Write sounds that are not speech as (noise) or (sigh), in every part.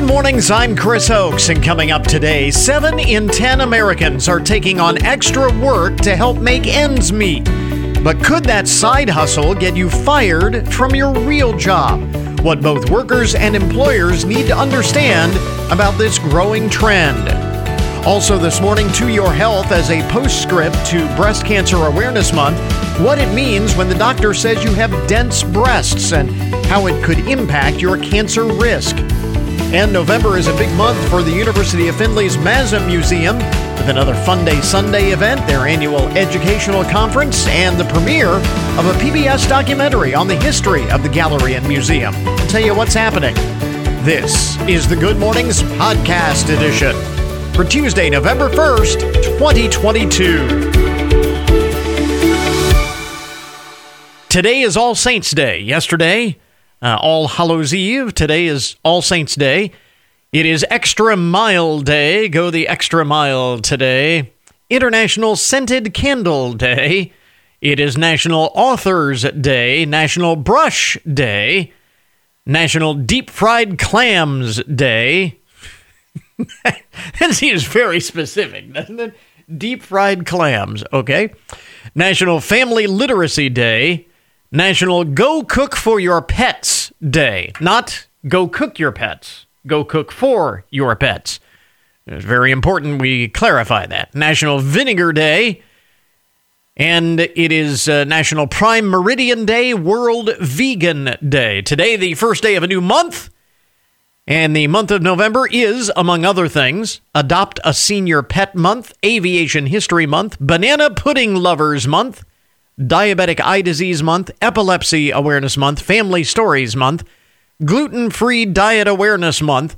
Good mornings, I'm Chris Oakes, and coming up today, 7 in 10 Americans are taking on extra work to help make ends meet. But could that side hustle get you fired from your real job? What both workers and employers need to understand about this growing trend. Also, this morning, to your health as a postscript to Breast Cancer Awareness Month, what it means when the doctor says you have dense breasts and how it could impact your cancer risk. And November is a big month for the University of Findlay's Mazza Museum with another Fun Day Sunday event, their annual educational conference, and the premiere of a PBS documentary on the history of the gallery and museum. I'll tell you what's happening. This is the Good Mornings Podcast Edition for Tuesday, November 1st, 2022. Today is All Saints Day. Yesterday, uh, All Hallows Eve. Today is All Saints Day. It is Extra Mile Day. Go the extra mile today. International Scented Candle Day. It is National Authors Day, National Brush Day, National Deep Fried Clams Day. (laughs) that seems very specific, doesn't it? Deep fried clams, okay? National Family Literacy Day, National Go Cook for Your Pets Day. Not go cook your pets, go cook for your pets. It's very important we clarify that. National Vinegar Day. And it is uh, National Prime Meridian Day, World Vegan Day. Today, the first day of a new month. And the month of November is, among other things, Adopt a Senior Pet Month, Aviation History Month, Banana Pudding Lovers Month, Diabetic Eye Disease Month, Epilepsy Awareness Month, Family Stories Month, Gluten Free Diet Awareness Month,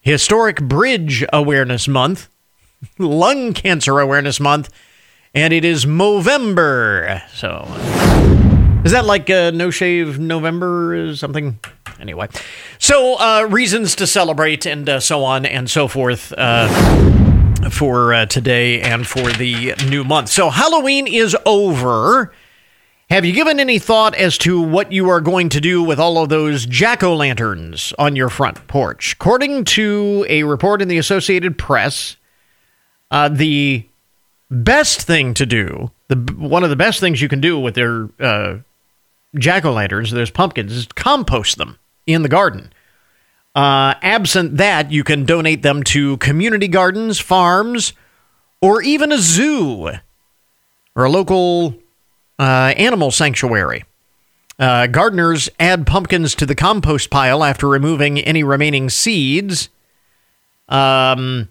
Historic Bridge Awareness Month, Lung Cancer Awareness Month, and it is Movember. So, is that like uh, No Shave November or something? Anyway, so uh, reasons to celebrate and uh, so on and so forth. Uh, for uh, today and for the new month. So Halloween is over. Have you given any thought as to what you are going to do with all of those jack o' lanterns on your front porch? According to a report in the Associated Press, uh, the best thing to do, the one of the best things you can do with their uh, jack o' lanterns, those pumpkins, is compost them in the garden. Uh, absent that, you can donate them to community gardens, farms, or even a zoo or a local uh, animal sanctuary. Uh, gardeners add pumpkins to the compost pile after removing any remaining seeds. Um,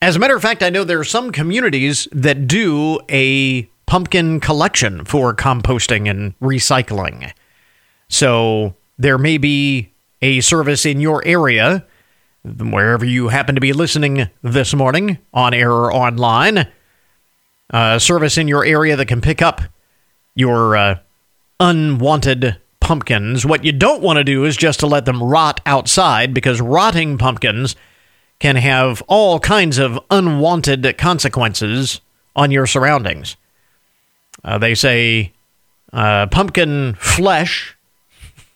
as a matter of fact, I know there are some communities that do a pumpkin collection for composting and recycling. So there may be a service in your area, wherever you happen to be listening this morning, on air or online, a service in your area that can pick up your uh, unwanted pumpkins. What you don't want to do is just to let them rot outside because rotting pumpkins can have all kinds of unwanted consequences on your surroundings. Uh, they say uh, pumpkin flesh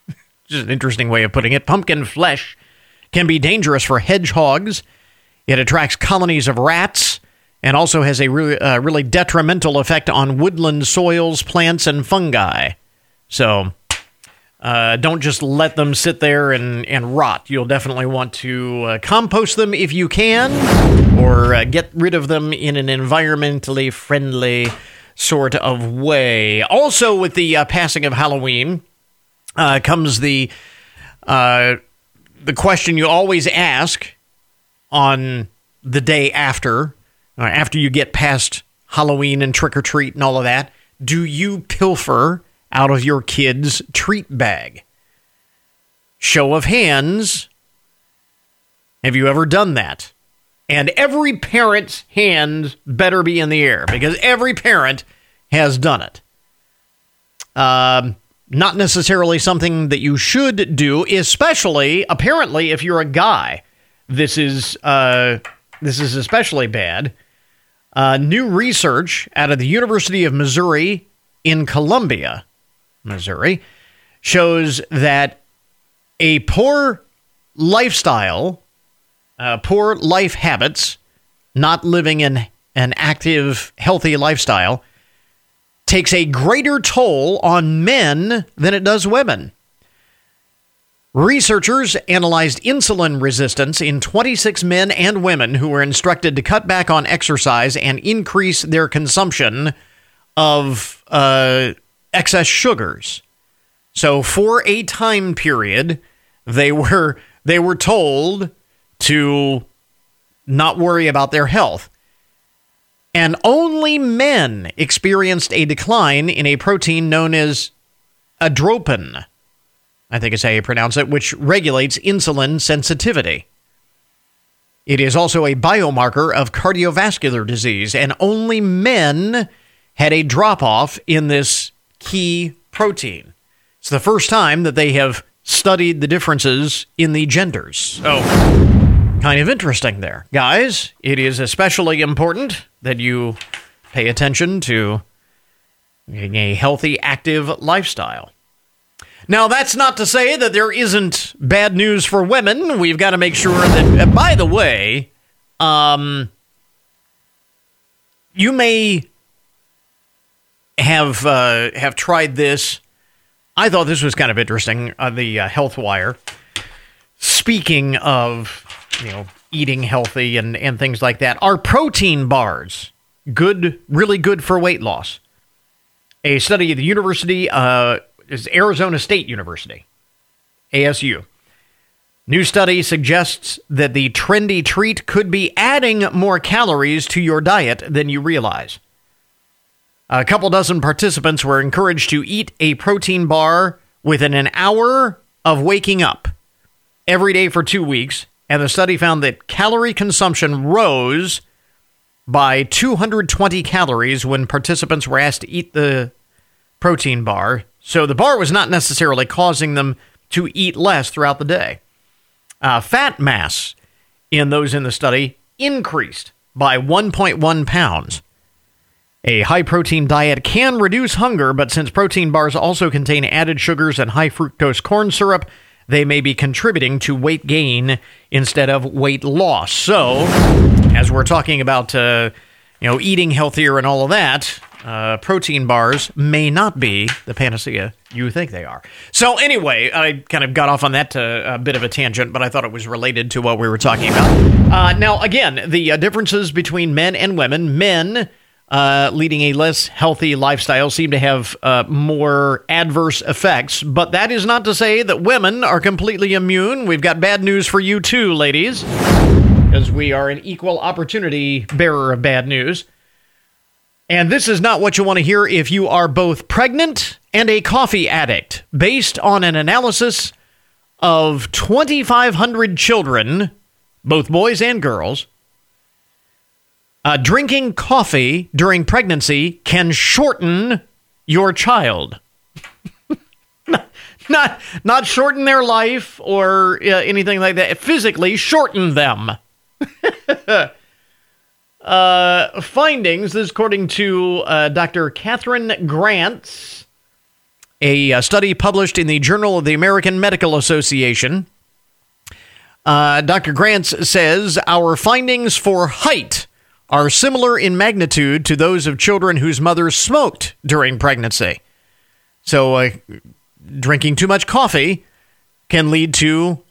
(laughs) just an interesting way of putting it. Pumpkin flesh can be dangerous for hedgehogs. It attracts colonies of rats and also has a really, uh, really detrimental effect on woodland soils, plants, and fungi. So uh, don't just let them sit there and, and rot. You'll definitely want to uh, compost them if you can, or uh, get rid of them in an environmentally friendly sort of way. Also, with the uh, passing of Halloween, uh, comes the uh, the question you always ask on the day after, uh, after you get past Halloween and trick or treat and all of that. Do you pilfer out of your kid's treat bag? Show of hands. Have you ever done that? And every parent's hand better be in the air because every parent has done it. Um, not necessarily something that you should do, especially apparently if you're a guy. This is uh, this is especially bad. Uh, new research out of the University of Missouri in Columbia, Missouri, shows that a poor lifestyle uh, poor life habits, not living in an active, healthy lifestyle, takes a greater toll on men than it does women. Researchers analyzed insulin resistance in 26 men and women who were instructed to cut back on exercise and increase their consumption of uh, excess sugars. So, for a time period, they were they were told to not worry about their health. And only men experienced a decline in a protein known as adropin I think is how you pronounce it, which regulates insulin sensitivity. It is also a biomarker of cardiovascular disease, and only men had a drop off in this key protein. It's the first time that they have studied the differences in the genders. So, kind of interesting there. Guys, it is especially important that you pay attention to a healthy, active lifestyle. Now, that's not to say that there isn't bad news for women. We've got to make sure that, uh, by the way, um, you may have uh, have tried this. I thought this was kind of interesting on the uh, Health Wire. Speaking of, you know, eating healthy and, and things like that, are protein bars good, really good for weight loss? A study at the University uh, is Arizona State University, ASU. New study suggests that the trendy treat could be adding more calories to your diet than you realize. A couple dozen participants were encouraged to eat a protein bar within an hour of waking up every day for two weeks, and the study found that calorie consumption rose by 220 calories when participants were asked to eat the protein bar so the bar was not necessarily causing them to eat less throughout the day. Uh, fat mass in those in the study increased by 1.1 pounds. A high protein diet can reduce hunger, but since protein bars also contain added sugars and high fructose corn syrup, they may be contributing to weight gain instead of weight loss. So, as we're talking about, uh, you know, eating healthier and all of that, uh, protein bars may not be the panacea you think they are. So, anyway, I kind of got off on that uh, a bit of a tangent, but I thought it was related to what we were talking about. Uh, now, again, the uh, differences between men and women. Men uh, leading a less healthy lifestyle seem to have more adverse effects, but that is not to say that women are completely immune. We've got bad news for you, too, ladies, because we are an equal opportunity bearer of bad news. And this is not what you want to hear if you are both pregnant and a coffee addict, based on an analysis of 2,500 children, both boys and girls. Uh, drinking coffee during pregnancy can shorten your child. (laughs) not, not shorten their life or uh, anything like that. Physically shorten them. (laughs) Uh, findings, this according to uh, Dr. Katherine Grantz, a, a, uh, study published in the Journal of the American Medical Association. Uh, Dr. Grantz says our findings for height are similar in magnitude to those of children whose mothers smoked during pregnancy. So, uh, drinking too much coffee can lead to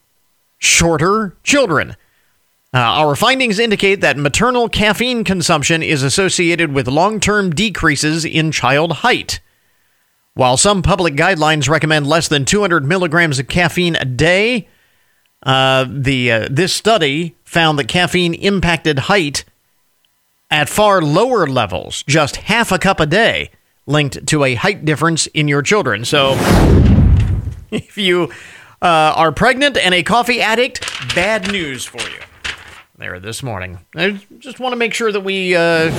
shorter children. Uh, our findings indicate that maternal caffeine consumption is associated with long term decreases in child height. While some public guidelines recommend less than 200 milligrams of caffeine a day, uh, the uh, this study found that caffeine impacted height at far lower levels, just half a cup a day, linked to a height difference in your children. So, (laughs) if you uh, are pregnant and a coffee addict, bad news for you there this morning. I just want to make sure that we uh,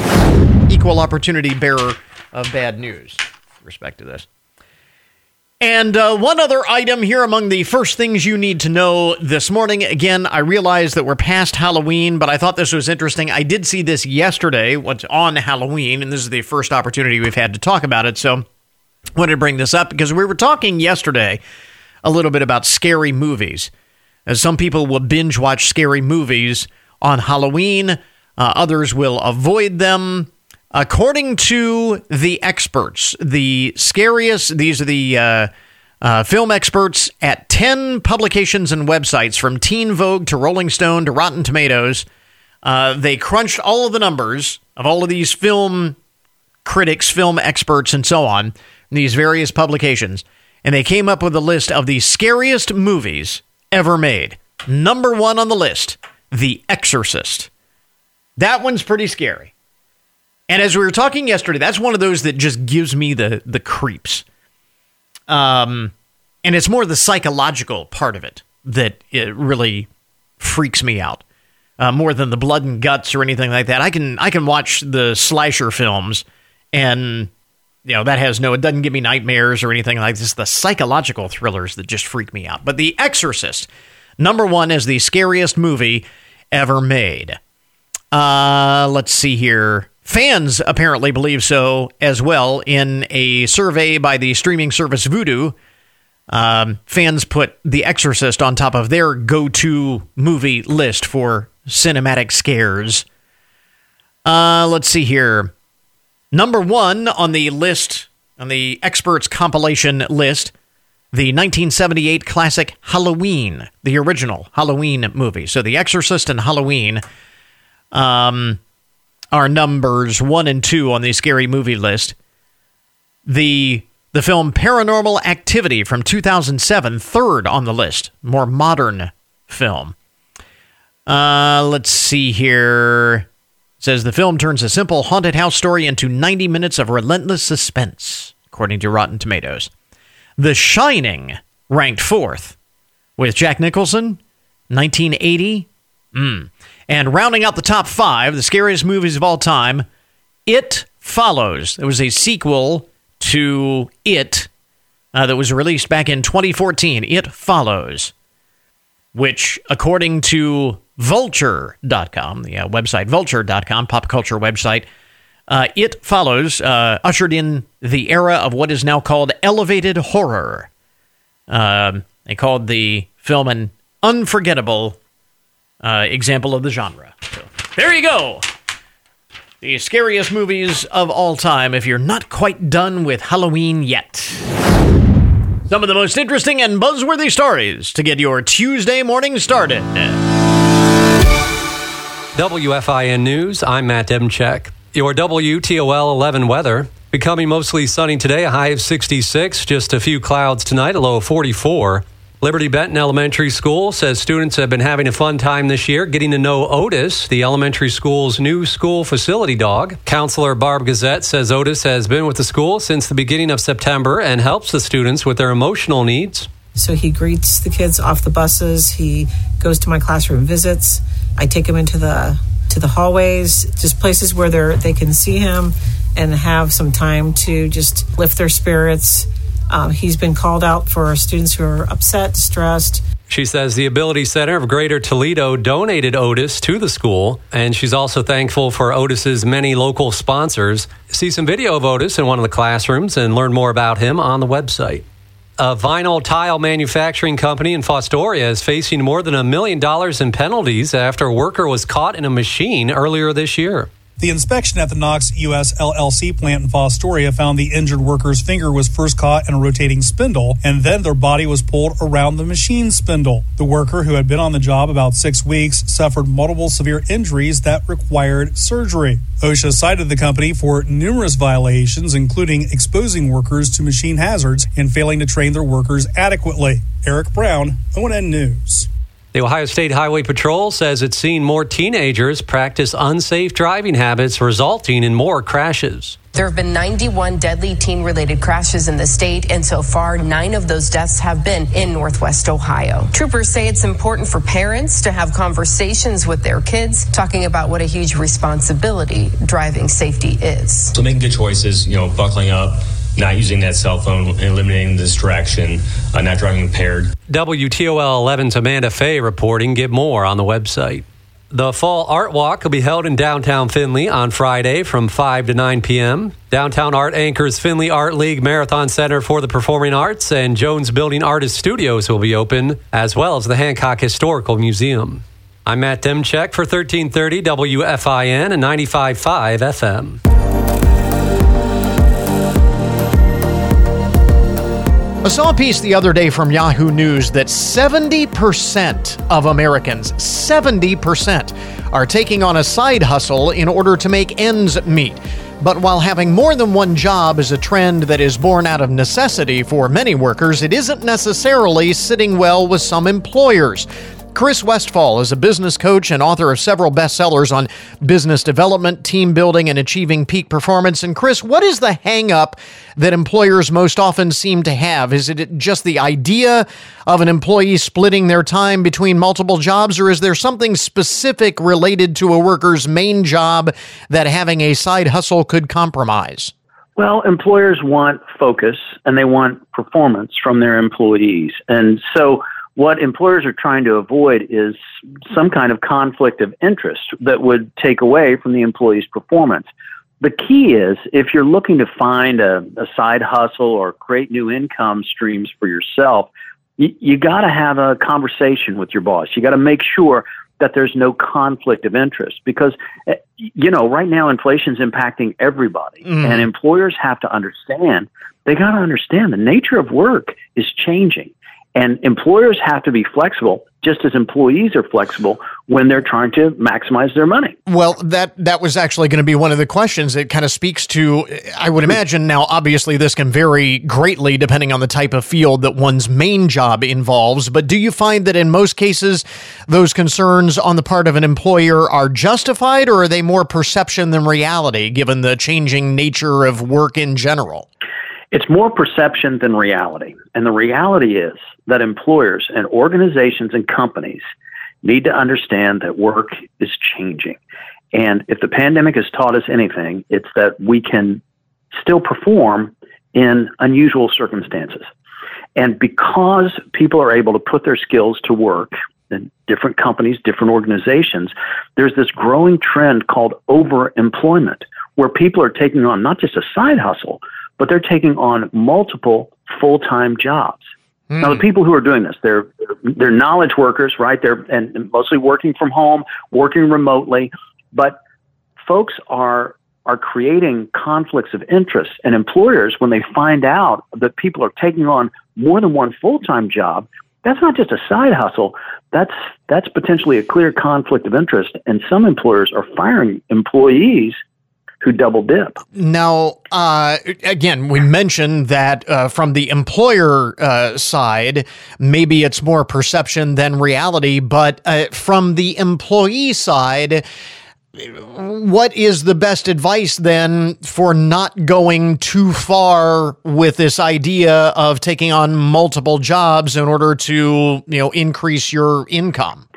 equal opportunity bearer of bad news with respect to this. And uh, one other item here among the first things you need to know this morning. Again, I realize that we're past Halloween, but I thought this was interesting. I did see this yesterday, what's on Halloween, and this is the first opportunity we've had to talk about it. So I wanted to bring this up because we were talking yesterday a little bit about scary movies. As some people will binge watch scary movies on Halloween, uh, others will avoid them. According to the experts, the scariest, these are the uh, uh, film experts at 10 publications and websites from Teen Vogue to Rolling Stone to Rotten Tomatoes. Uh, they crunched all of the numbers of all of these film critics, film experts, and so on, these various publications, and they came up with a list of the scariest movies ever made. Number one on the list The Exorcist. That one's pretty scary. And as we were talking yesterday, that's one of those that just gives me the the creeps. Um, and it's more the psychological part of it that it really freaks me out. Uh, more than the blood and guts or anything like that. I can I can watch the slasher films, and you know that has no. It doesn't give me nightmares or anything like this. The psychological thrillers that just freak me out. But The Exorcist, number one, is the scariest movie ever made. Uh, let's see here. Fans apparently believe so as well. In a survey by the streaming service Vudu, um, fans put The Exorcist on top of their go to movie list for cinematic scares. Uh, let's see here. Number one on the list, on the experts compilation list, the 1978 classic Halloween, the original Halloween movie. So The Exorcist and Halloween. Um, are numbers one and two on the scary movie list. The the film Paranormal Activity from 2007, third on the list, more modern film. Uh, let's see here. It says the film turns a simple haunted house story into 90 minutes of relentless suspense, according to Rotten Tomatoes. The Shining ranked fourth, with Jack Nicholson, 1980. Mm. And rounding out the top five, the scariest movies of all time, It Follows. It was a sequel to It uh, that was released back in 2014. It Follows, which, according to Vulture.com, the uh, website, Vulture.com, pop culture website, uh, It Follows uh, ushered in the era of what is now called elevated horror. Um, they called the film an unforgettable uh, example of the genre. So, there you go. The scariest movies of all time if you're not quite done with Halloween yet. Some of the most interesting and buzzworthy stories to get your Tuesday morning started. WFIN News, I'm Matt Demchek. Your WTOL 11 weather. Becoming mostly sunny today, a high of 66, just a few clouds tonight, a low of 44. Liberty Benton Elementary School says students have been having a fun time this year getting to know Otis, the elementary school's new school facility dog. Counselor Barb Gazette says Otis has been with the school since the beginning of September and helps the students with their emotional needs. So he greets the kids off the buses. He goes to my classroom visits. I take him into the to the hallways, just places where they they can see him and have some time to just lift their spirits um, he's been called out for students who are upset, stressed. She says the Ability Center of Greater Toledo donated Otis to the school, and she's also thankful for Otis's many local sponsors. See some video of Otis in one of the classrooms and learn more about him on the website. A vinyl tile manufacturing company in Fostoria is facing more than a million dollars in penalties after a worker was caught in a machine earlier this year. The inspection at the NOX US LLC plant in Fostoria found the injured worker's finger was first caught in a rotating spindle, and then their body was pulled around the machine spindle. The worker, who had been on the job about six weeks, suffered multiple severe injuries that required surgery. OSHA cited the company for numerous violations, including exposing workers to machine hazards and failing to train their workers adequately. Eric Brown, ONN News. The Ohio State Highway Patrol says it's seen more teenagers practice unsafe driving habits, resulting in more crashes. There have been 91 deadly teen related crashes in the state, and so far, nine of those deaths have been in Northwest Ohio. Troopers say it's important for parents to have conversations with their kids, talking about what a huge responsibility driving safety is. So, making good choices, you know, buckling up not using that cell phone, eliminating the distraction, uh, not driving impaired. WTOL 11's Amanda Fay reporting. Get more on the website. The Fall Art Walk will be held in downtown Findlay on Friday from 5 to 9 p.m. Downtown Art anchors Findlay Art League Marathon Center for the Performing Arts, and Jones Building Artist Studios will be open, as well as the Hancock Historical Museum. I'm Matt Demchek for 1330 WFIN and 95.5 FM. I saw a piece the other day from Yahoo News that 70% of Americans, 70%, are taking on a side hustle in order to make ends meet. But while having more than one job is a trend that is born out of necessity for many workers, it isn't necessarily sitting well with some employers. Chris Westfall is a business coach and author of several bestsellers on business development, team building, and achieving peak performance. And Chris, what is the hangup that employers most often seem to have? Is it just the idea of an employee splitting their time between multiple jobs, or is there something specific related to a worker's main job that having a side hustle could compromise? Well, employers want focus and they want performance from their employees. And so what employers are trying to avoid is some kind of conflict of interest that would take away from the employee's performance. The key is if you're looking to find a, a side hustle or create new income streams for yourself, you, you got to have a conversation with your boss. You got to make sure that there's no conflict of interest because eh, you know right now inflation's impacting everybody mm. and employers have to understand they got to understand the nature of work is changing and employers have to be flexible, just as employees are flexible when they're trying to maximize their money. Well, that that was actually going to be one of the questions. It kind of speaks to, I would imagine. Now, obviously, this can vary greatly depending on the type of field that one's main job involves. But do you find that in most cases, those concerns on the part of an employer are justified, or are they more perception than reality, given the changing nature of work in general? It's more perception than reality. And the reality is that employers and organizations and companies need to understand that work is changing. And if the pandemic has taught us anything, it's that we can still perform in unusual circumstances. And because people are able to put their skills to work in different companies, different organizations, there's this growing trend called overemployment, where people are taking on not just a side hustle, but they're taking on multiple full time jobs. Now, the hmm. people who are doing this, they're they're knowledge workers, right? They're and mostly working from home, working remotely, but folks are are creating conflicts of interest. And employers, when they find out that people are taking on more than one full time job, that's not just a side hustle. That's that's potentially a clear conflict of interest. And some employers are firing employees who double dip. Now, uh, again, we mentioned that uh, from the employer uh, side, maybe it's more perception than reality, but uh, from the employee side, what is the best advice then for not going too far with this idea of taking on multiple jobs in order to you know increase your income?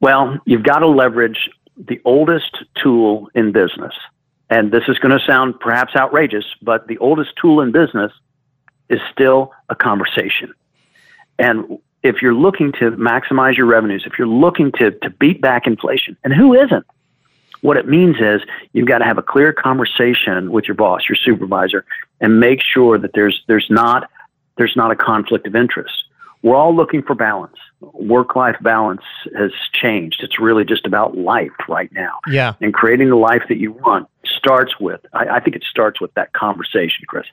Well, you've got to leverage the oldest tool in business, and this is going to sound perhaps outrageous, but the oldest tool in business is still a conversation. And if you're looking to maximize your revenues, if you're looking to, to beat back inflation, and who isn't? What it means is you've got to have a clear conversation with your boss, your supervisor, and make sure that there's there's not there's not a conflict of interest. We're all looking for balance. Work life balance has changed. It's really just about life right now. Yeah. And creating the life that you want starts with. I, I, think it starts with that conversation, Chris.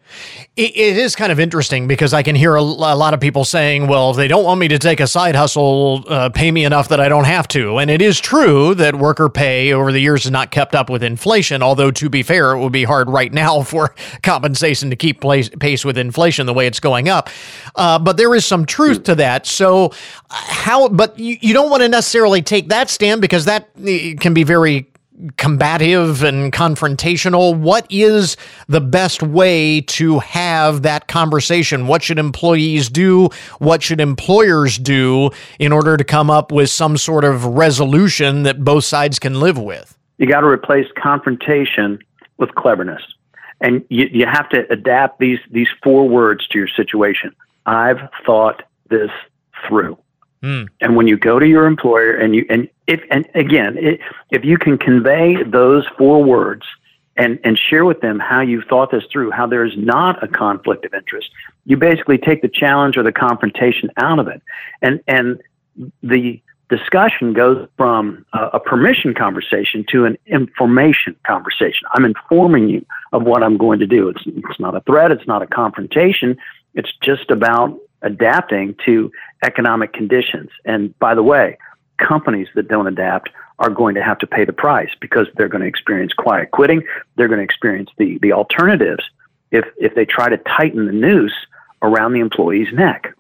it, it is kind of interesting because I can hear a, a, lot of people saying, "Well, if they don't want me to take a side hustle, uh, pay me enough that I don't have to." And it is true that worker pay over the years has not kept up with inflation. Although, to be fair, it would be hard right now (laughs) for compensation to keep place, pace with inflation the way it's going up. Uh, but there is some truth to that. So, how? But you, you don't want to necessarily take that stand because that eh, can be very combative and confrontational. What is the best way to have that conversation? What should employees do? What should employers do in order to come up with some sort of resolution that both sides can live with? You got to replace confrontation with cleverness. And you, you have to adapt these, these four words to your situation. I've thought this through. Mm. And when you go to your employer and you and if and again, it, if you can convey those four words and and share with them how you've thought this through, how there's not a conflict of interest, you basically take the challenge or the confrontation out of it, and and the discussion goes from a, a permission conversation to an information conversation. I'm informing you of what I'm going to do. It's it's not a threat. It's not a confrontation. It's just about adapting to economic conditions. And by the way, companies that don't adapt are going to have to pay the price because they're going to experience quiet quitting. They're going to experience the, the alternatives if, if they try to tighten the noose around the employee's neck.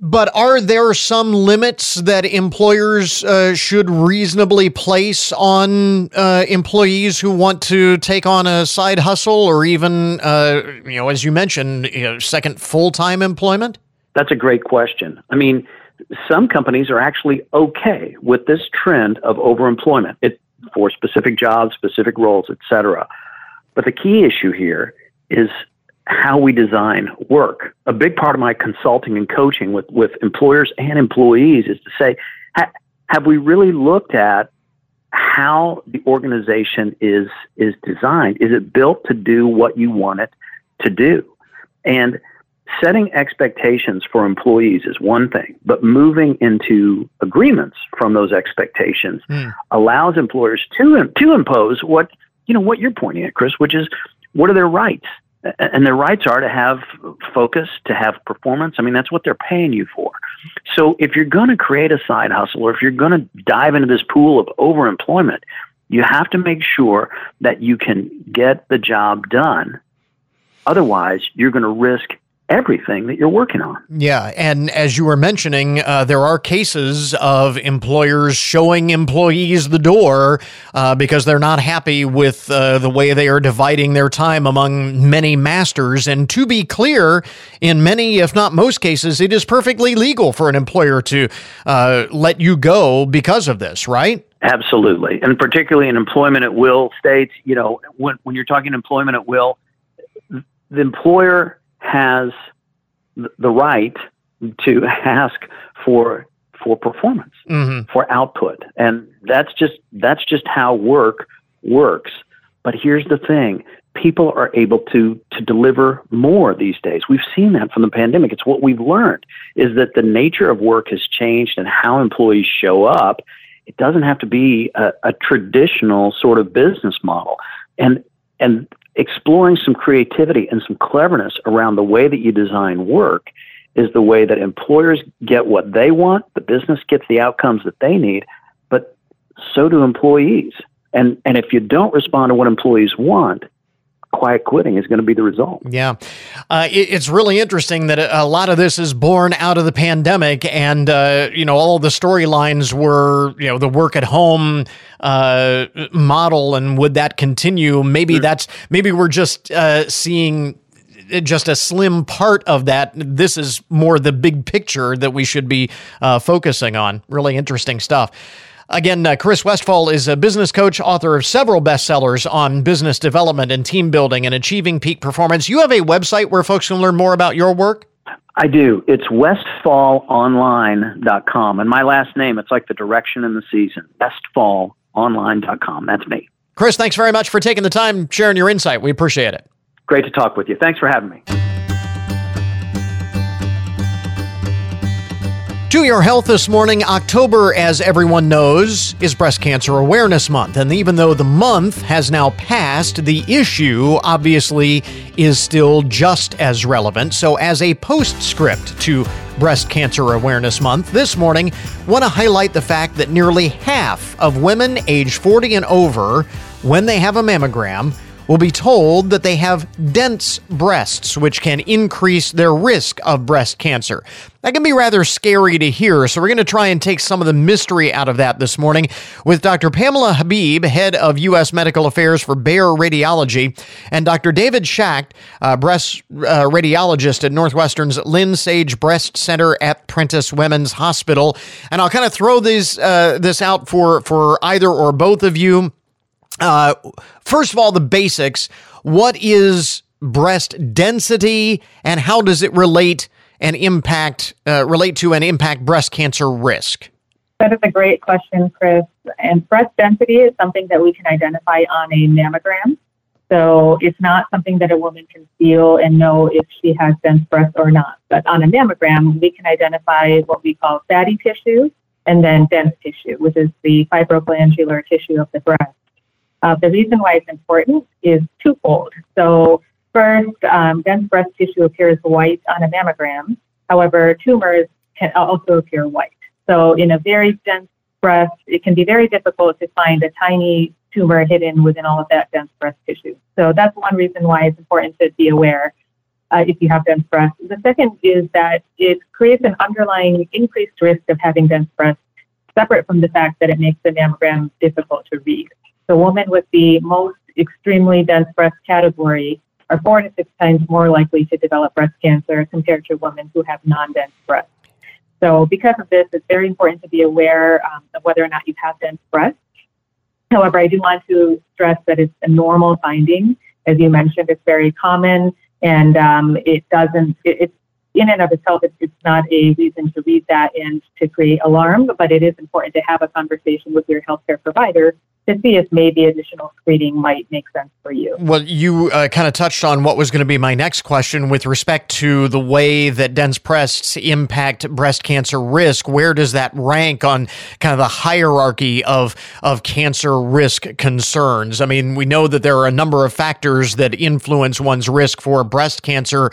But are there some limits that employers uh, should reasonably place on uh, employees who want to take on a side hustle or even, uh, you know, as you mentioned, you know, second full time employment? That's a great question. I mean, some companies are actually okay with this trend of overemployment it, for specific jobs, specific roles, etc. But the key issue here is how we design work. A big part of my consulting and coaching with, with employers and employees is to say, ha- have we really looked at how the organization is is designed? Is it built to do what you want it to do? And setting expectations for employees is one thing, but moving into agreements from those expectations mm. allows employers to to impose what you know what you're pointing at, Chris, which is what are their rights, and their rights are to have focus, to have performance. I mean, that's what they're paying you for. So if you're going to create a side hustle, or if you're going to dive into this pool of overemployment, you have to make sure that you can get the job done. Otherwise, you're going to risk everything that you're working on. Yeah, and as you were mentioning, uh, there are cases of employers showing employees the door uh, because they're not happy with uh, the way they are dividing their time among many masters. And to be clear, in many, if not most cases, it is perfectly legal for an employer to uh, let you go because of this, right? Absolutely, and particularly in employment at will states, you know, when when you're talking employment at will, the employer has the right to (laughs) ask for for performance, mm-hmm. for output, and that's just that's just how work works. But here's the thing: people are able to to deliver more these days. We've seen that from the pandemic. It's what we've learned is that the nature of work has changed and how employees show up. It doesn't have to be a, a traditional sort of business model, and and exploring some creativity and some cleverness around the way that you design work is the way that employers get what they want, the business gets the outcomes that they need, but so do employees. And and if you don't respond to what employees want, quiet quitting is going to be the result. Yeah. Uh, it, it's really interesting that a lot of this is born out of the pandemic. And, uh, you know, all the storylines were, you know, the work at home uh, model. And would that continue? Maybe that's, maybe we're just uh, seeing just a slim part of that. This is more the big picture that we should be uh, focusing on. Really interesting stuff. Again, uh, Chris Westfall is a business coach, author of several bestsellers on business development and team building and achieving peak performance. You have a website where folks can learn more about your work? I do. It's westfallonline.com. And my last name, it's like the direction in the season. Westfallonline.com. That's me. Chris, thanks very much for taking the time sharing your insight. We appreciate it. Great to talk with you. Thanks for having me. To your health this morning, October, as everyone knows, is Breast Cancer Awareness Month. And even though the month has now passed, the issue obviously is still just as relevant. So, as a postscript to Breast Cancer Awareness Month, this morning, want to highlight the fact that nearly half of women age 40 and over, when they have a mammogram, will be told that they have dense breasts, which can increase their risk of breast cancer. That can be rather scary to hear, so we're going to try and take some of the mystery out of that this morning with Dr. Pamela Habib, head of U.S. Medical Affairs for Bayer Radiology, and Dr. David Schacht, uh, breast uh, radiologist at Northwestern's Lynn Sage Breast Center at Prentice Women's Hospital. And I'll kind of throw these uh, this out for for either or both of you. Uh, first of all, the basics. What is breast density, and how does it relate and impact uh, relate to and impact breast cancer risk? That is a great question, Chris. And breast density is something that we can identify on a mammogram. So it's not something that a woman can feel and know if she has dense breasts or not. But on a mammogram, we can identify what we call fatty tissue and then dense tissue, which is the fibroglandular tissue of the breast. Uh, the reason why it's important is twofold. So first, um, dense breast tissue appears white on a mammogram. However, tumors can also appear white. So in a very dense breast, it can be very difficult to find a tiny tumor hidden within all of that dense breast tissue. So that's one reason why it's important to be aware uh, if you have dense breasts. The second is that it creates an underlying increased risk of having dense breasts, separate from the fact that it makes the mammogram difficult to read. So women with the most extremely dense breast category are four to six times more likely to develop breast cancer compared to women who have non-dense breasts. So because of this, it's very important to be aware um, of whether or not you have dense breasts. However, I do want to stress that it's a normal finding. As you mentioned, it's very common and um, it doesn't, it, it's in and of itself, it's, it's not a reason to read that and to create alarm, but it is important to have a conversation with your healthcare provider to see if maybe additional screening might make sense for you. Well, you uh, kind of touched on what was going to be my next question with respect to the way that dense breasts impact breast cancer risk. Where does that rank on kind of the hierarchy of of cancer risk concerns? I mean, we know that there are a number of factors that influence one's risk for breast cancer.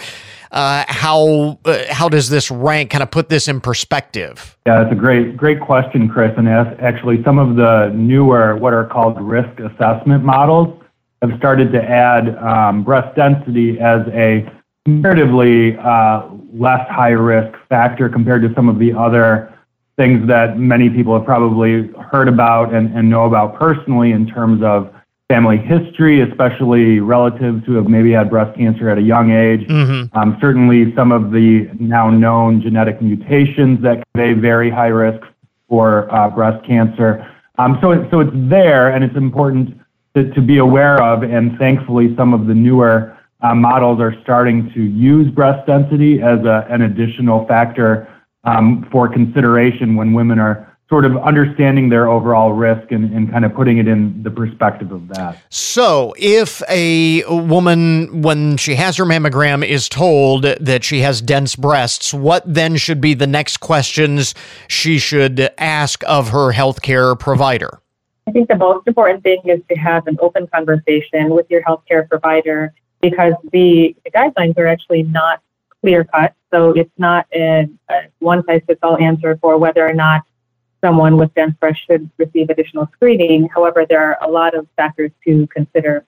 Uh, how uh, how does this rank? Kind of put this in perspective. Yeah, that's a great great question, Chris. And actually, some of the newer what are called risk assessment models have started to add um, breast density as a comparatively uh, less high risk factor compared to some of the other things that many people have probably heard about and, and know about personally in terms of family history, especially relatives who have maybe had breast cancer at a young age. Mm-hmm. Um, certainly, some of the now known genetic mutations that convey very high risk for uh, breast cancer. Um, so, it, so it's there, and it's important to, to, be aware of. And thankfully, some of the newer uh, models are starting to use breast density as a, an additional factor um, for consideration when women are sort of understanding their overall risk and, and kind of putting it in the perspective of that. So, if a woman, when she has her mammogram, is told that she has dense breasts, what then should be the next questions she should ask of her healthcare provider? I think the most important thing is to have an open conversation with your healthcare provider because the, the guidelines are actually not clear cut. So it's not a, a one size fits all answer for whether or not someone with dense breasts should receive additional screening. However, there are a lot of factors to consider.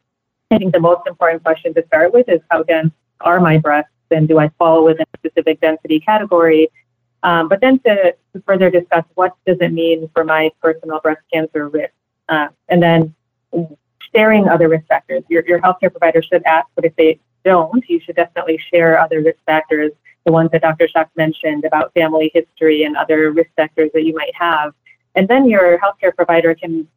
I think the most important question to start with is how dense are my breasts and do I fall within a specific density category? Um, but then to, to, further discuss what does it mean for my personal breast cancer risk? Uh, and then sharing other risk factors. Your, your healthcare provider should ask, but if they don't, you should definitely share other risk factors the ones that Dr. Schacht mentioned about family history and other risk factors that you might have. And then your healthcare provider can,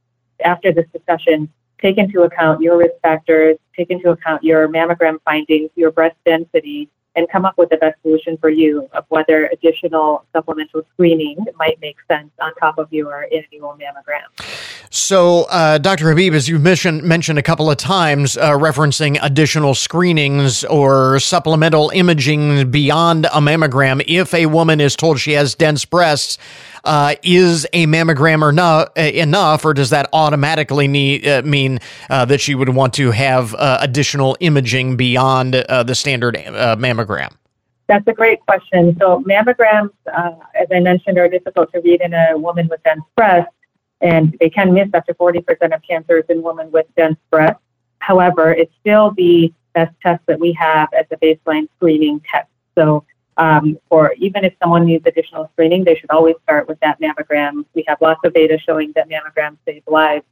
after this discussion, take into account your risk factors, take into account your mammogram findings, your breast density, and come up with the best solution for you of whether additional supplemental screening might make sense on top of your annual mammogram. So, uh, Dr. Habib, as you mentioned, mentioned a couple of times, uh, referencing additional screenings or supplemental imaging beyond a mammogram, if a woman is told she has dense breasts, uh, is a mammogram or not uh, enough, or does that automatically need, uh, mean uh, that she would want to have uh, additional imaging beyond the standard mammogram? That's a great question. So mammograms, as I mentioned, are difficult to read in a woman with dense breasts, and they can miss up to 40% of cancers in women with dense breasts. However, it's still the best test that we have as a baseline screening test. So um, for even if someone needs additional screening, they should always start with that mammogram. We have lots of data showing that mammograms save lives.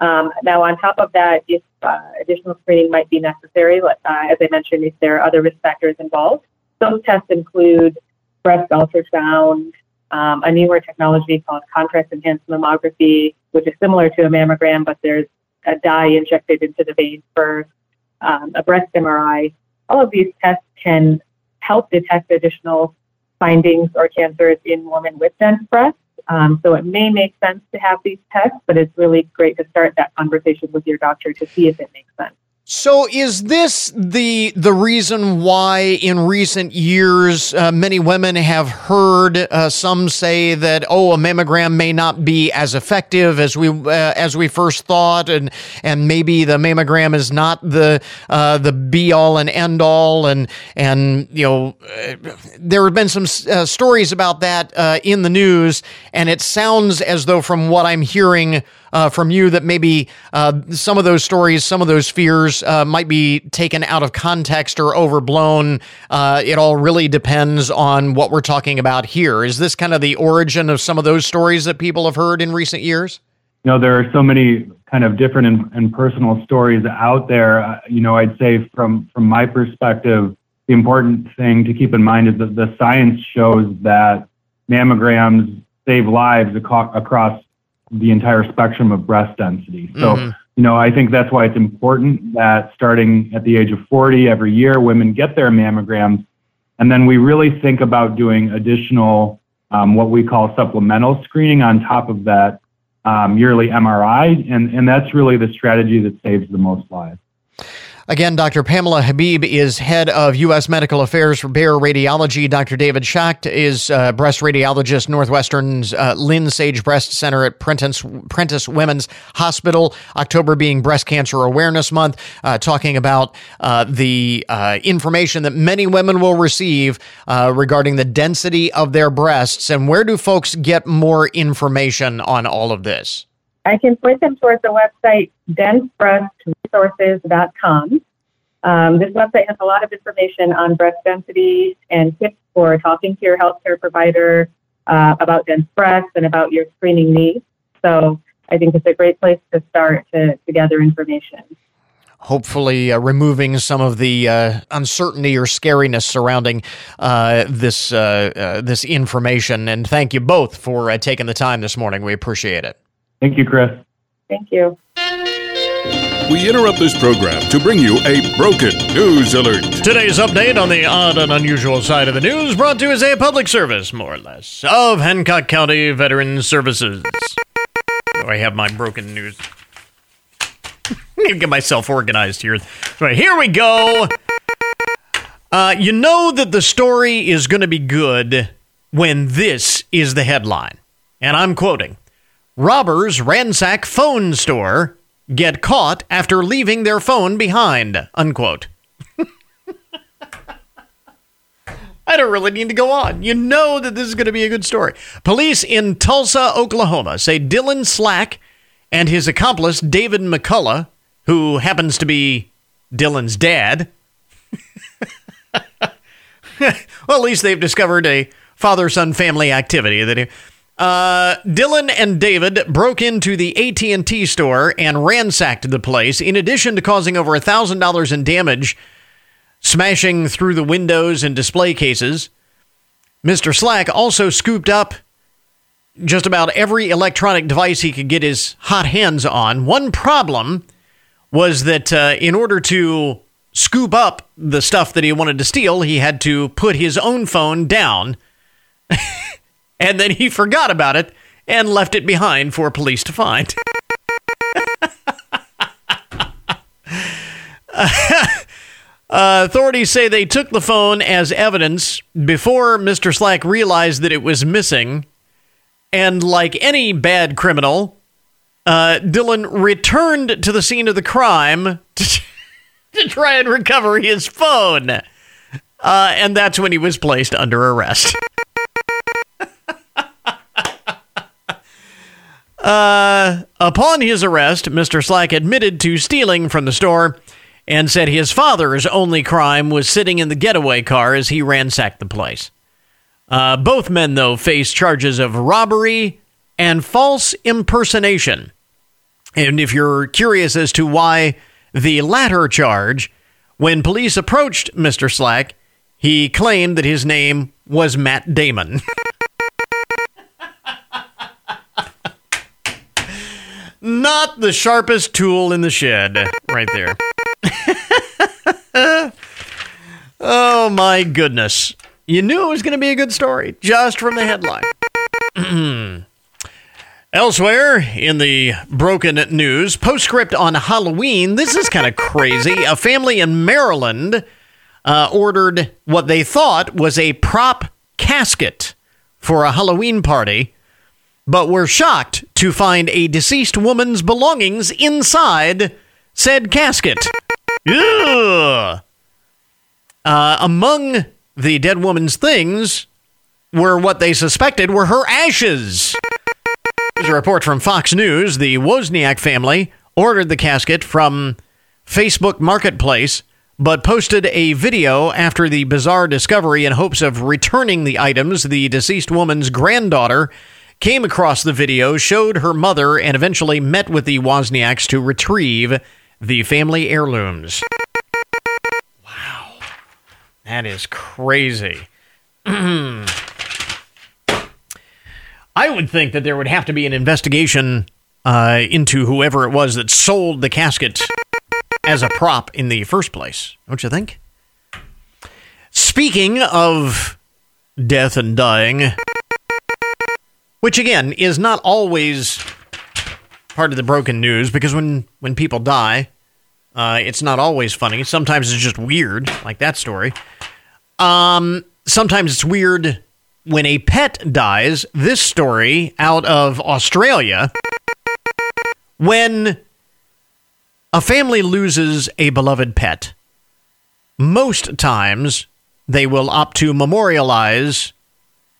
Um, now, on top of that, if uh, additional screening might be necessary, uh, as I mentioned, if there are other risk factors involved, those tests include breast ultrasound, um, a newer technology called contrast enhanced mammography, which is similar to a mammogram, but there's a dye injected into the vein first, um, a breast MRI. All of these tests can help detect additional findings or cancers in women with dense breasts. Um, so it may make sense to have these tests, but it's really great to start that conversation with your doctor to see if it makes sense. So is this the the reason why in recent years uh, many women have heard uh, some say that oh a mammogram may not be as effective as we uh, as we first thought and and maybe the mammogram is not the uh, the be all and end all and and you know uh, there have been some uh, stories about that in the news and it sounds as though from what I'm hearing uh, from you that maybe uh, some of those stories, some of those fears uh, might be taken out of context or overblown. Uh, it all really depends on what we're talking about here. Is this kind of the origin of some of those stories that people have heard in recent years? You know, there are so many kind of different and, and personal stories out there. Uh, you know, I'd say from from my perspective, the important thing to keep in mind is that the science shows that mammograms save lives across the entire spectrum of breast density. So, mm-hmm. you know, I think that's why it's important that starting at the age of 40 every year, women get their mammograms. And then we really think about doing additional, um, what we call supplemental screening on top of that um, yearly MRI. And, and that's really the strategy that saves the most lives. Again, Dr. Pamela Habib is head of U.S. Medical Affairs for Bayer Radiology. Dr. David Schacht is uh, breast radiologist, Northwestern's uh, Lynn Sage Breast Center at Prentice, Prentice Women's Hospital. October being Breast Cancer Awareness Month, uh, talking about uh, the uh, information that many women will receive uh, regarding the density of their breasts. And where do folks get more information on all of this? I can point them towards the website densebreastresources.com. Um, this website has a lot of information on breast density and tips for talking to your healthcare provider uh, about dense breasts and about your screening needs. So I think it's a great place to start to, to gather information. Hopefully, uh, removing some of the uh, uncertainty or scariness surrounding uh, this uh, uh, this information. And thank you both for taking the time this morning. We appreciate it. Thank you, Chris. Thank you. We interrupt this program to bring you a broken news alert. Today's update on the odd and unusual side of the news brought to you as a public service, more or less, of Hancock County Veterans Services. Oh, I have my broken news. (laughs) need to get myself organized here. Right, here we go. Uh, you know that the story is going to be good when this is the headline. And I'm quoting Robbers ransack phone store, get caught after leaving their phone behind. Unquote. (laughs) I don't really need to go on. You know that this is going to be a good story. Police in Tulsa, Oklahoma say Dylan Slack and his accomplice, David McCullough, who happens to be Dylan's dad, (laughs) well, at least they've discovered a father son family activity that. He, uh, Dylan and David broke into the AT&T store and ransacked the place in addition to causing over $1,000 in damage, smashing through the windows and display cases. Mr. Slack also scooped up just about every electronic device he could get his hot hands on. One problem was that uh, in order to scoop up the stuff that he wanted to steal, he had to put his own phone down. (laughs) and then he forgot about it and left it behind for police to find. uh, authorities say they took the phone as evidence before Mr. Slack realized that it was missing. And like any bad criminal, uh, Dylan returned to the scene of the crime to, (laughs) to try and recover his phone. Uh, and that's when he was placed under arrest. Uh, upon his arrest, Mr. Slack admitted to stealing from the store and said his father's only crime was sitting in the getaway car as he ransacked the place. Uh, both men, though, face charges of robbery and false impersonation. And if you're curious as to why the latter charge, when police approached Mr. Slack, he claimed that his name was Matt Damon. (laughs) Not the sharpest tool in the shed, right there. (laughs) oh my goodness. You knew it was going to be a good story just from the headline. (clears throat) Elsewhere in the broken news, postscript on Halloween. This is kind of crazy. A family in Maryland uh, ordered what they thought was a prop casket for a Halloween party, but were shocked to find a deceased woman's belongings inside said casket. Ugh. Uh, among the dead woman's things were what they suspected were her ashes. There's a report from Fox News. The Wozniak family ordered the casket from Facebook Marketplace, but posted a video after the bizarre discovery in hopes of returning the items. The deceased woman's granddaughter came across the video, showed her mother, and eventually met with the Wozniaks to retrieve the family heirlooms. Wow. That is crazy. (clears throat) I would think that there would have to be an investigation uh, into whoever it was that sold the casket as a prop in the first place. Don't you think? Speaking of death and dying, which again is not always part of the broken news because when when people die, uh, it's not always funny. Sometimes it's just weird, like that story. Um, sometimes it's weird when a pet dies, this story out of Australia, when a family loses a beloved pet, most times they will opt to memorialize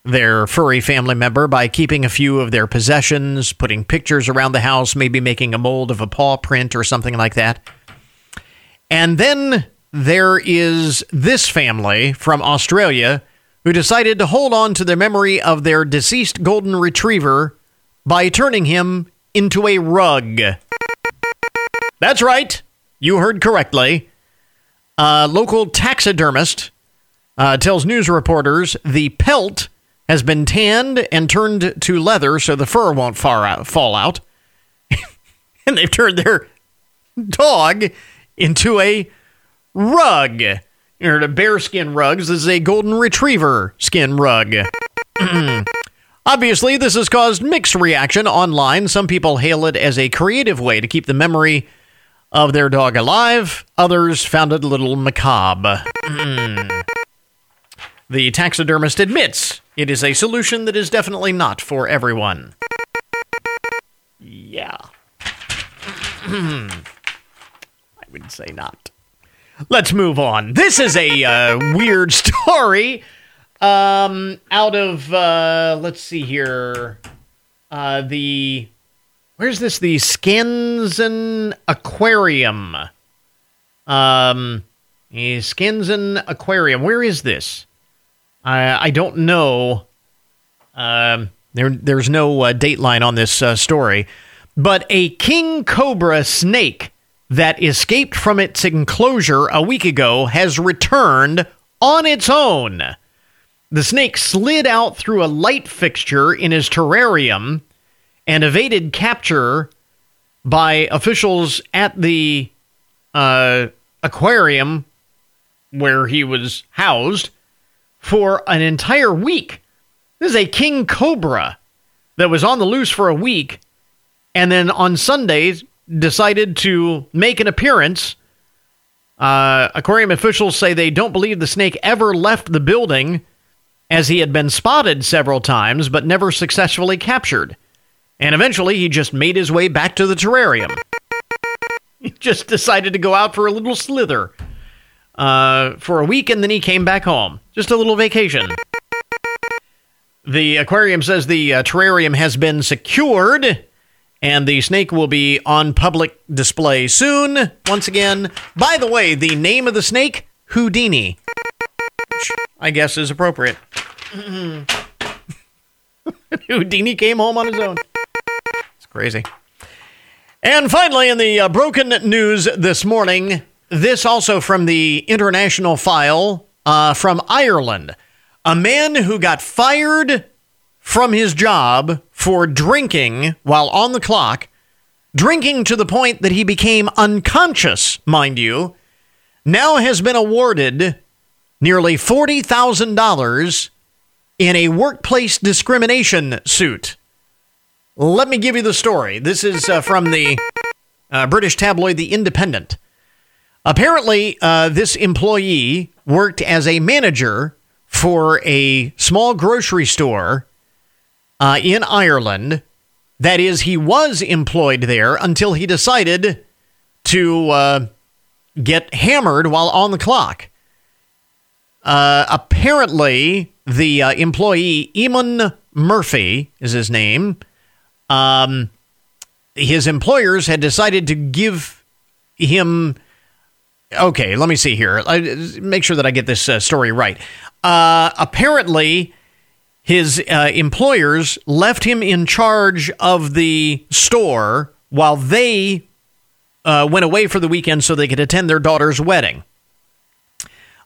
their furry family member by keeping a few of their possessions, putting pictures around the house, maybe making a mold of a paw print or something like that. And then there is this family from Australia who decided to hold on to the memory of their deceased golden retriever by turning him into a rug. That's right. You heard correctly. A local taxidermist uh, tells news reporters the pelt has been tanned and turned to leather so the fur won't far out, fall out. (laughs) and they've turned their dog into a rug. You of bearskin rugs. This is a golden retriever skin rug. (clears throat) Obviously, this has caused mixed reaction online. Some people hail it as a creative way to keep the memory of their dog alive. Others found it a little macabre. (clears throat) the taxidermist admits it is a solution that is definitely not for everyone. Yeah. (clears throat) I would say not. Let's move on. This is a uh, (laughs) weird story. Um, out of uh, let's see here, uh, the where's this? The Skansen Aquarium. Um, Skansen Aquarium. Where is this? I I don't know. Um, there there's no uh, dateline on this uh, story, but a king cobra snake that escaped from its enclosure a week ago has returned on its own. The snake slid out through a light fixture in his terrarium and evaded capture by officials at the uh, aquarium where he was housed for an entire week. This is a king cobra that was on the loose for a week and then on Sundays decided to make an appearance. Uh, aquarium officials say they don't believe the snake ever left the building as he had been spotted several times but never successfully captured. And eventually he just made his way back to the terrarium. (laughs) he just decided to go out for a little slither uh, for a week and then he came back home. Just a little vacation. The aquarium says the uh, terrarium has been secured and the snake will be on public display soon. Once again, by the way, the name of the snake, Houdini, which I guess is appropriate. (laughs) Houdini came home on his own. It's crazy. And finally, in the uh, broken news this morning, this also from the international file uh, from Ireland. A man who got fired from his job for drinking while on the clock, drinking to the point that he became unconscious, mind you, now has been awarded nearly $40,000 in a workplace discrimination suit. Let me give you the story. This is uh, from the uh, British tabloid The Independent. Apparently, uh, this employee worked as a manager for a small grocery store uh, in Ireland. That is, he was employed there until he decided to uh, get hammered while on the clock. Uh, apparently, the uh, employee, Eamon Murphy, is his name. Um, his employers had decided to give him. Okay, let me see here. I, make sure that I get this uh, story right. Uh, apparently, his uh, employers left him in charge of the store while they uh, went away for the weekend so they could attend their daughter's wedding.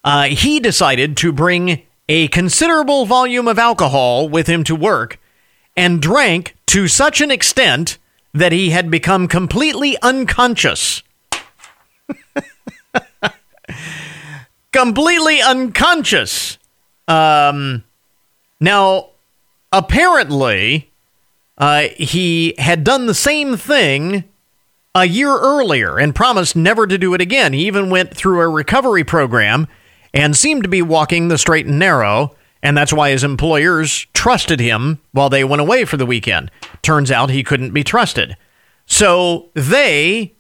Uh, he decided to bring a considerable volume of alcohol with him to work and drank to such an extent that he had become completely unconscious. Completely unconscious. Um, now, apparently, uh, he had done the same thing a year earlier and promised never to do it again. He even went through a recovery program and seemed to be walking the straight and narrow. And that's why his employers trusted him while they went away for the weekend. Turns out he couldn't be trusted. So they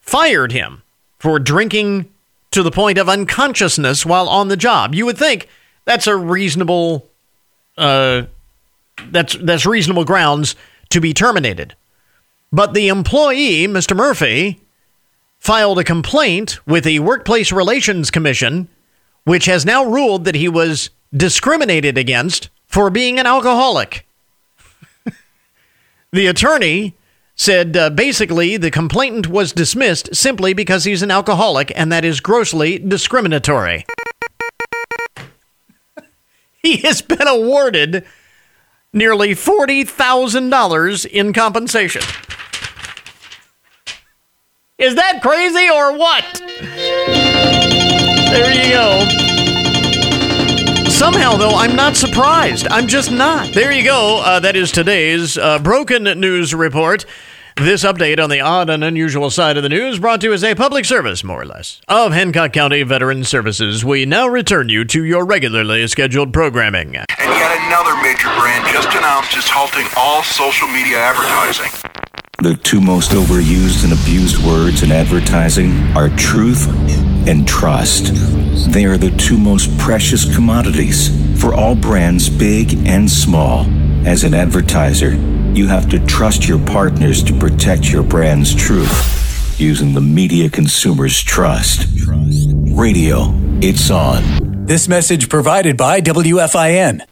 fired him for drinking to the point of unconsciousness while on the job. You would think that's a reasonable uh, that's that's reasonable grounds to be terminated. But the employee, Mr. Murphy, filed a complaint with the Workplace Relations Commission, which has now ruled that he was discriminated against for being an alcoholic. (laughs) the attorney said uh, basically the complainant was dismissed simply because he's an alcoholic, and that is grossly discriminatory. (laughs) he has been awarded nearly $40,000 in compensation. Is that crazy or what? There you go. Somehow, though, I'm not surprised. I'm just not. There you go. Uh, that is today's uh, Broken News Report. This update on the odd and unusual side of the news brought to you as a public service, more or less, of Hancock County Veteran Services. We now return you to your regularly scheduled programming. And yet another major brand just announced it's halting all social media advertising. The two most overused and abused words in advertising are truth and trust. They are the two most precious commodities for all brands, big and small. As an advertiser, you have to trust your partners to protect your brand's truth using the media consumers trust. Radio, it's on. This message provided by WFIN.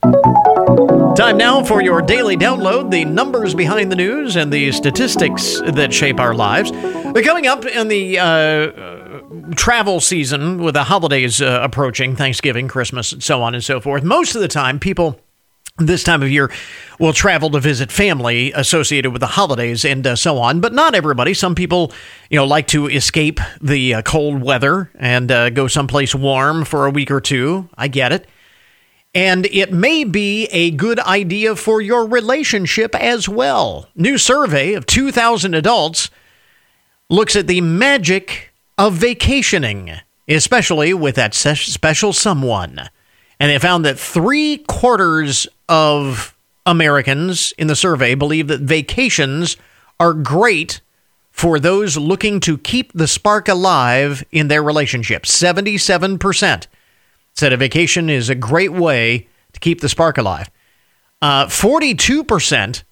Time now for your daily download the numbers behind the news and the statistics that shape our lives. We're coming up in the uh, travel season with the holidays uh, approaching, Thanksgiving, Christmas, and so on and so forth. Most of the time, people this time of year will travel to visit family associated with the holidays and uh, so on but not everybody. Some people you know like to escape the uh, cold weather and uh, go someplace warm for a week or two. I get it. And it may be a good idea for your relationship as well. New survey of 2000 adults looks at the magic of vacationing especially with that special someone and they found that three quarters of Americans in the survey believe that vacations are great for those looking to keep the spark alive in their relationship. 77% said a vacation is a great way to keep the spark alive. Uh, 42%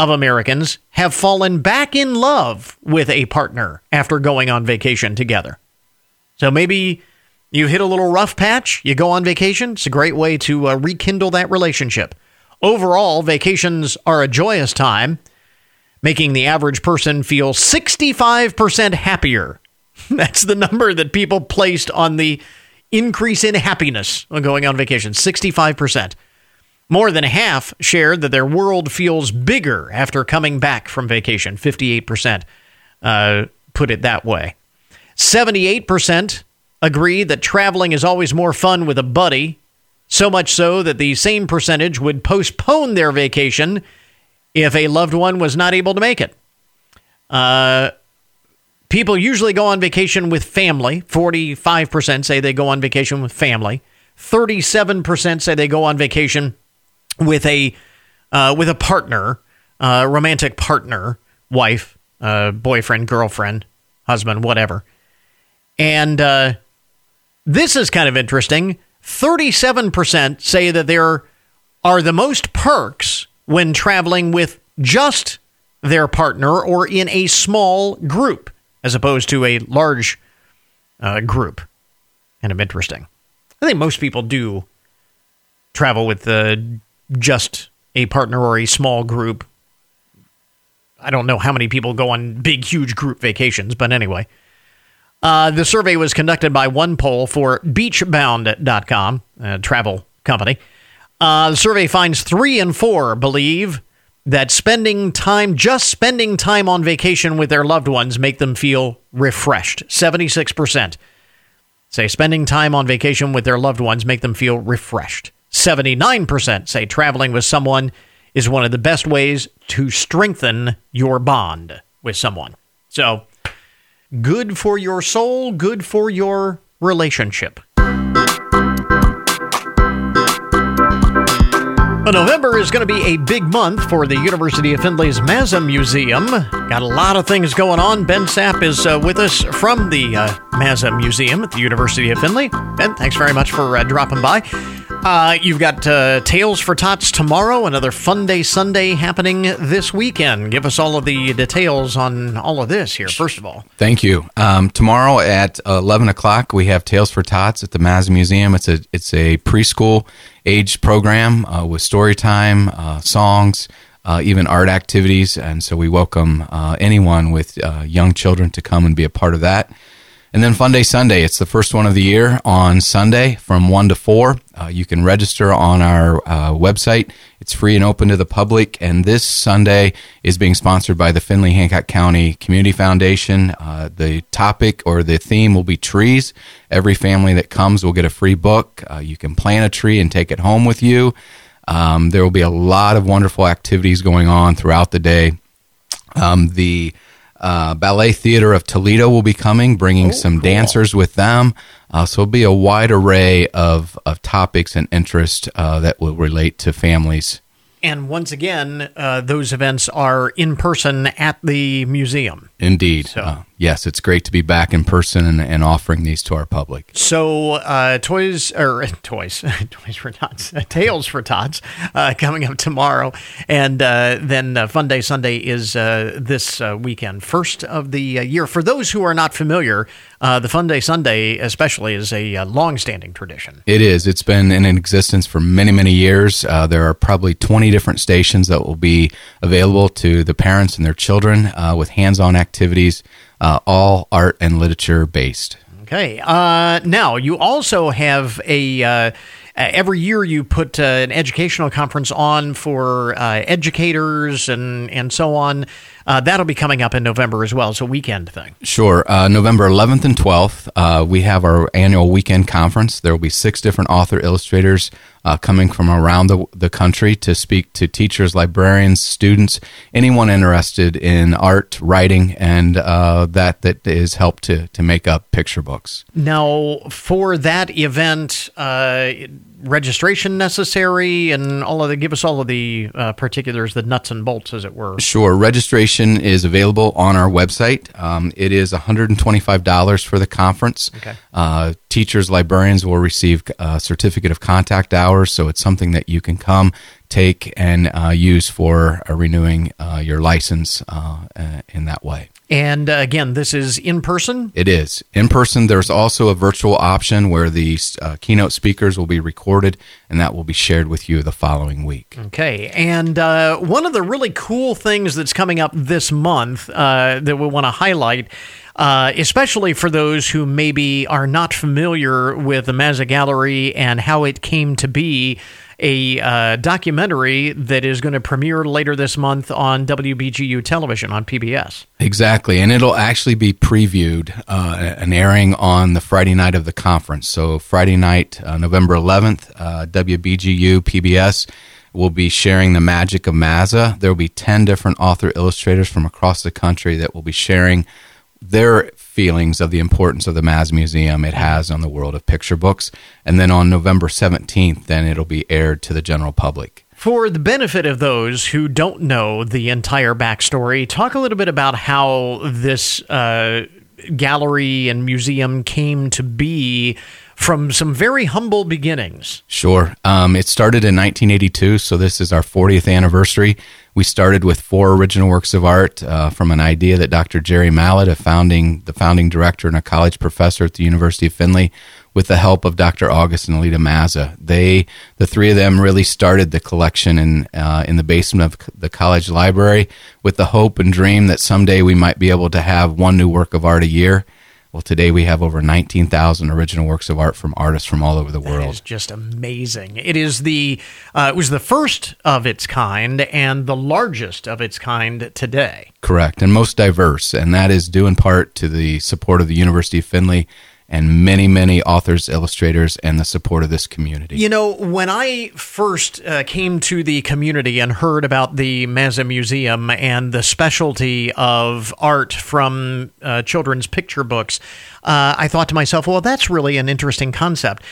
of Americans have fallen back in love with a partner after going on vacation together. So maybe you hit a little rough patch, you go on vacation. It's a great way to uh, rekindle that relationship. Overall, vacations are a joyous time, making the average person feel 65% happier. (laughs) That's the number that people placed on the increase in happiness when going on vacation 65%. More than half shared that their world feels bigger after coming back from vacation. 58% uh, put it that way. 78% agree that traveling is always more fun with a buddy, so much so that the same percentage would postpone their vacation if a loved one was not able to make it. Uh, people usually go on vacation with family. 45% say they go on vacation with family. 37% say they go on vacation with a uh, with a partner, uh, romantic partner, wife, uh, boyfriend, girlfriend, husband, whatever. And uh, this is kind of interesting. 37% say that there are the most perks when traveling with just their partner or in a small group as opposed to a large uh, group. Kind of interesting. I think most people do travel with uh, just a partner or a small group. I don't know how many people go on big, huge group vacations, but anyway. Uh, the survey was conducted by OnePoll for Beachbound.com, a travel company. Uh, the survey finds three and four believe that spending time, just spending time on vacation with their loved ones, make them feel refreshed. 76% say spending time on vacation with their loved ones make them feel refreshed. 79% say traveling with someone is one of the best ways to strengthen your bond with someone. So, good for your soul, good for your relationship. November is going to be a big month for the University of Findlay's Mazza Museum. Got a lot of things going on. Ben Sapp is uh, with us from the uh, Museum at the University of Findlay. Ben, thanks very much for uh, dropping by. Uh, you've got uh, Tales for Tots tomorrow, another Fun Day Sunday happening this weekend. Give us all of the details on all of this here, first of all. Thank you. Um, tomorrow at 11 o'clock, we have Tales for Tots at the Mazza Museum. It's a, it's a preschool age program uh, with story time, uh, songs, uh, even art activities. And so we welcome uh, anyone with young children to come and be a part of that. And then Fun Day Sunday, it's the first one of the year on Sunday from 1 to 4. Uh, you can register on our uh, website. It's free and open to the public. And this Sunday is being sponsored by the Findlay Hancock County Community Foundation. Uh, the topic or the theme will be trees. Every family that comes will get a free book. Uh, you can plant a tree and take it home with you. Um, there will be a lot of wonderful activities going on throughout the day. Um, the uh, Ballet Theater of Toledo will be coming, bringing oh, some cool. dancers with them. Uh, so it'll be a wide array of, of topics and interest uh, that will relate to families and once again, uh, those events are in person at the museum. Indeed. So. Uh, yes, it's great to be back in person and, and offering these to our public. So, uh, toys or (laughs) toys, (laughs) toys for tots, (laughs) tales for tots, uh, coming up tomorrow, and uh, then uh, Fun Day Sunday is this weekend, first of the year. For those who are not familiar, the Fun Day Sunday, especially, is a long-standing tradition. It is. It's been in existence for many, many years. there are probably twenty different stations that will be available to the parents and their children uh, with hands on activities, uh, all art and literature based. Okay. Uh, now, you also have a. Uh, every year, you put uh, an educational conference on for uh, educators and, and so on. Uh, that'll be coming up in November as well. It's a weekend thing. Sure. Uh, November 11th and 12th, uh, we have our annual weekend conference. There will be six different author illustrators uh, coming from around the, the country to speak to teachers, librarians, students, anyone interested in art, writing, and uh, that that is helped to, to make up picture books. Now, for that event, uh, registration necessary and all of the give us all of the uh, particulars the nuts and bolts as it were. Sure. Registration is available on our website. Um, it is $125 for the conference. Okay. uh, teachers librarians will receive a certificate of contact hours so it's something that you can come take and uh, use for uh, renewing uh, your license uh, in that way and uh, again, this is in person? It is. In person, there's also a virtual option where the uh, keynote speakers will be recorded and that will be shared with you the following week. Okay. And uh, one of the really cool things that's coming up this month uh, that we want to highlight. Uh, especially for those who maybe are not familiar with the Mazza Gallery and how it came to be a uh, documentary that is going to premiere later this month on WBGU television on PBS. Exactly, and it'll actually be previewed uh, and airing on the Friday night of the conference. So Friday night, uh, November 11th, uh, WBGU PBS. will be sharing the magic of Mazza. There will be 10 different author illustrators from across the country that will be sharing their feelings of the importance of the Mazza Museum it has on the world of picture books. And then on November 17th, then it'll be aired to the general public. For the benefit of those who don't know the entire backstory, talk a little bit about how this uh, gallery and museum came to be from some very humble beginnings. Sure. Um, it started in 1982, so this is our 40th anniversary. We started with four original works of art uh, from an idea that Dr. Jerry Mallett, a founding, the founding director and a college professor at the University of Findlay, with the help of Dr. August and Alita Mazza. They, the three of them, really started the collection in uh, in the basement of the college library with the hope and dream that someday we might be able to have one new work of art a year. Well, today we have over 19,000 original works of art from artists from all over the That world. is just amazing. It is the uh, it was the first of its kind and the largest of its kind today. Correct, and most diverse, and that is due in part to the support of the University of Findlay and many, many authors, illustrators, and the support of this community. You know, when I first uh, came to the community and heard about the Mazza Museum and the specialty of art from uh, children's picture books, uh, I thought to myself, well, that's really an interesting concept.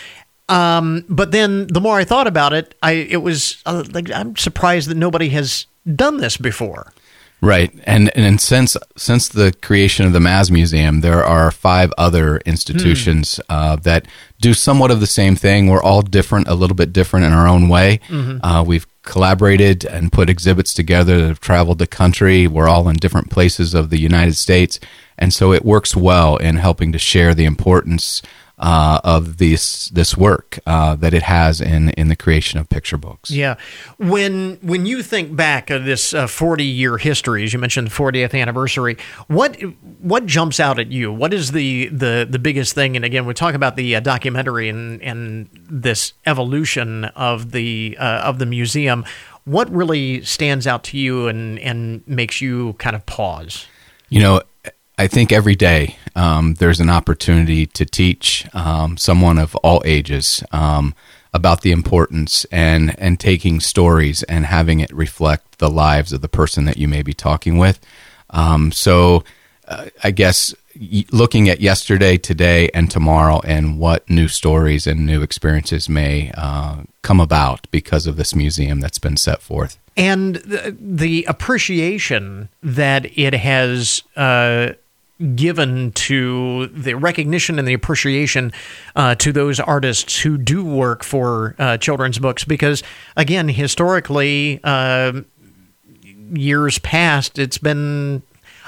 Um, but then the more I thought about it, I it was uh, like I'm surprised that nobody has done this before. Right, and and since since the creation of the Mazza Museum, there are five other institutions uh, that do somewhat of the same thing. We're all different, a little bit different in our own way. Mhm. Uh, we've collaborated and put exhibits together that have traveled the country. We're all in different places of the United States, and so it works well in helping to share the importance uh, of this this work uh, that it has in in the creation of picture books. Yeah, when when you think back of this uh, forty year history, as you mentioned, the fortieth anniversary, what what jumps out at you? What is the the the biggest thing? And again, we talk about the uh, documentary and and this evolution of the uh, of the museum. What really stands out to you and and makes you kind of pause? You know, I think every day um, there's an opportunity to teach um, someone of all ages um, about the importance and and taking stories and having it reflect the lives of the person that you may be talking with. Um, so, uh, I guess looking at yesterday, today, and tomorrow, and what new stories and new experiences may uh, come about because of this museum that's been set forth. and the, the appreciation that it has uh, given to the recognition and the appreciation uh, to those artists who do work for uh, children's books because again historically uh, years past it's been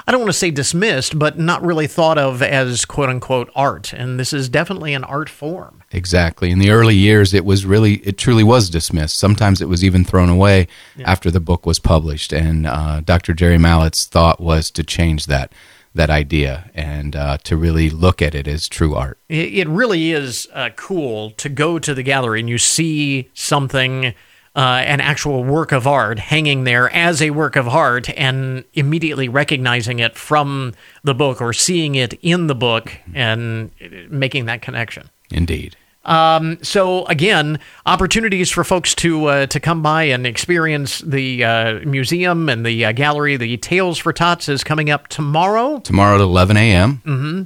I don't want to say dismissed, but not really thought of as quote unquote art. And this is definitely an art form. Exactly. In the early years, it was really, it truly was dismissed. Sometimes it was even thrown away after the book was published. And uh, Dr. Jerry Mallett's thought was to change that that idea and uh, to really look at it as true art. It, really is uh, cool to go to the gallery and you see something, uh, an actual work of art hanging there as a work of art, and immediately recognizing it from the book or seeing it in the book and uh, making that connection. Indeed. Um, so again, opportunities for folks to uh, to come by and experience the uh, museum and the uh, gallery. The Tales for Tots is coming up tomorrow. Tomorrow at 11 a.m. hmm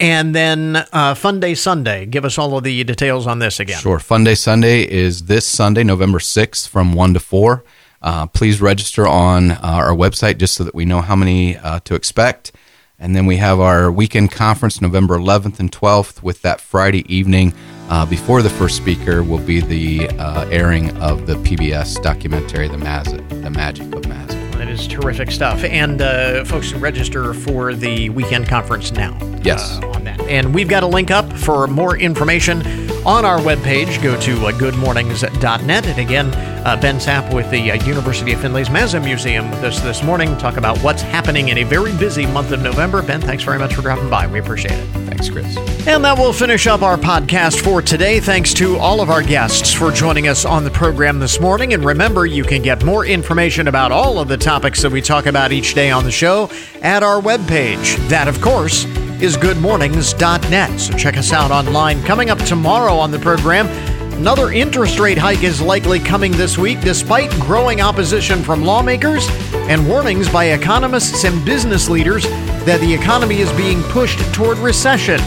And then uh, Fun Day Sunday. Give us all of the details on this again. Sure. Fun Day Sunday is this Sunday, November 6th from 1 to 4. Uh, please register on uh, our website just so that we know how many uh, to expect. And then we have our weekend conference November 11th and 12th with that Friday evening. Uh, before the first speaker will be the uh, airing of the PBS documentary, The, Maz- the Magic of Mazza. That is terrific stuff. And uh, folks can register for the weekend conference now. Yes. uh, on that. And we've got a link up for more information on our webpage. Go to uh, goodmornings.net. And again, uh, Ben Sapp with the uh, University of Findlay's Mazza Museum with us this morning. Talk about what's happening in a very busy month of November. Ben, thanks very much for dropping by. We appreciate it. Thanks, Chris. And that will finish up our podcast for today. Thanks to all of our guests for joining us on the program this morning. And remember, you can get more information about all of the topics that we talk about each day on the show at our webpage. That, of course, is goodmornings.net. So check us out online. Coming up tomorrow on the program, Another interest rate hike is likely coming this week, despite growing opposition from lawmakers and warnings by economists and business leaders that the economy is being pushed toward recession.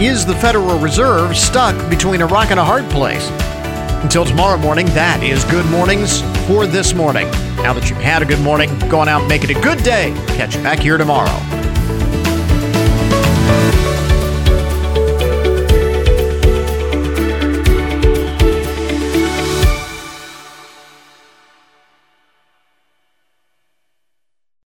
Is the Federal Reserve stuck between a rock and a hard place? Until tomorrow morning, that is Good Mornings for this morning. Now that you've had a good morning, go on out and make it a good day. Catch you back here tomorrow.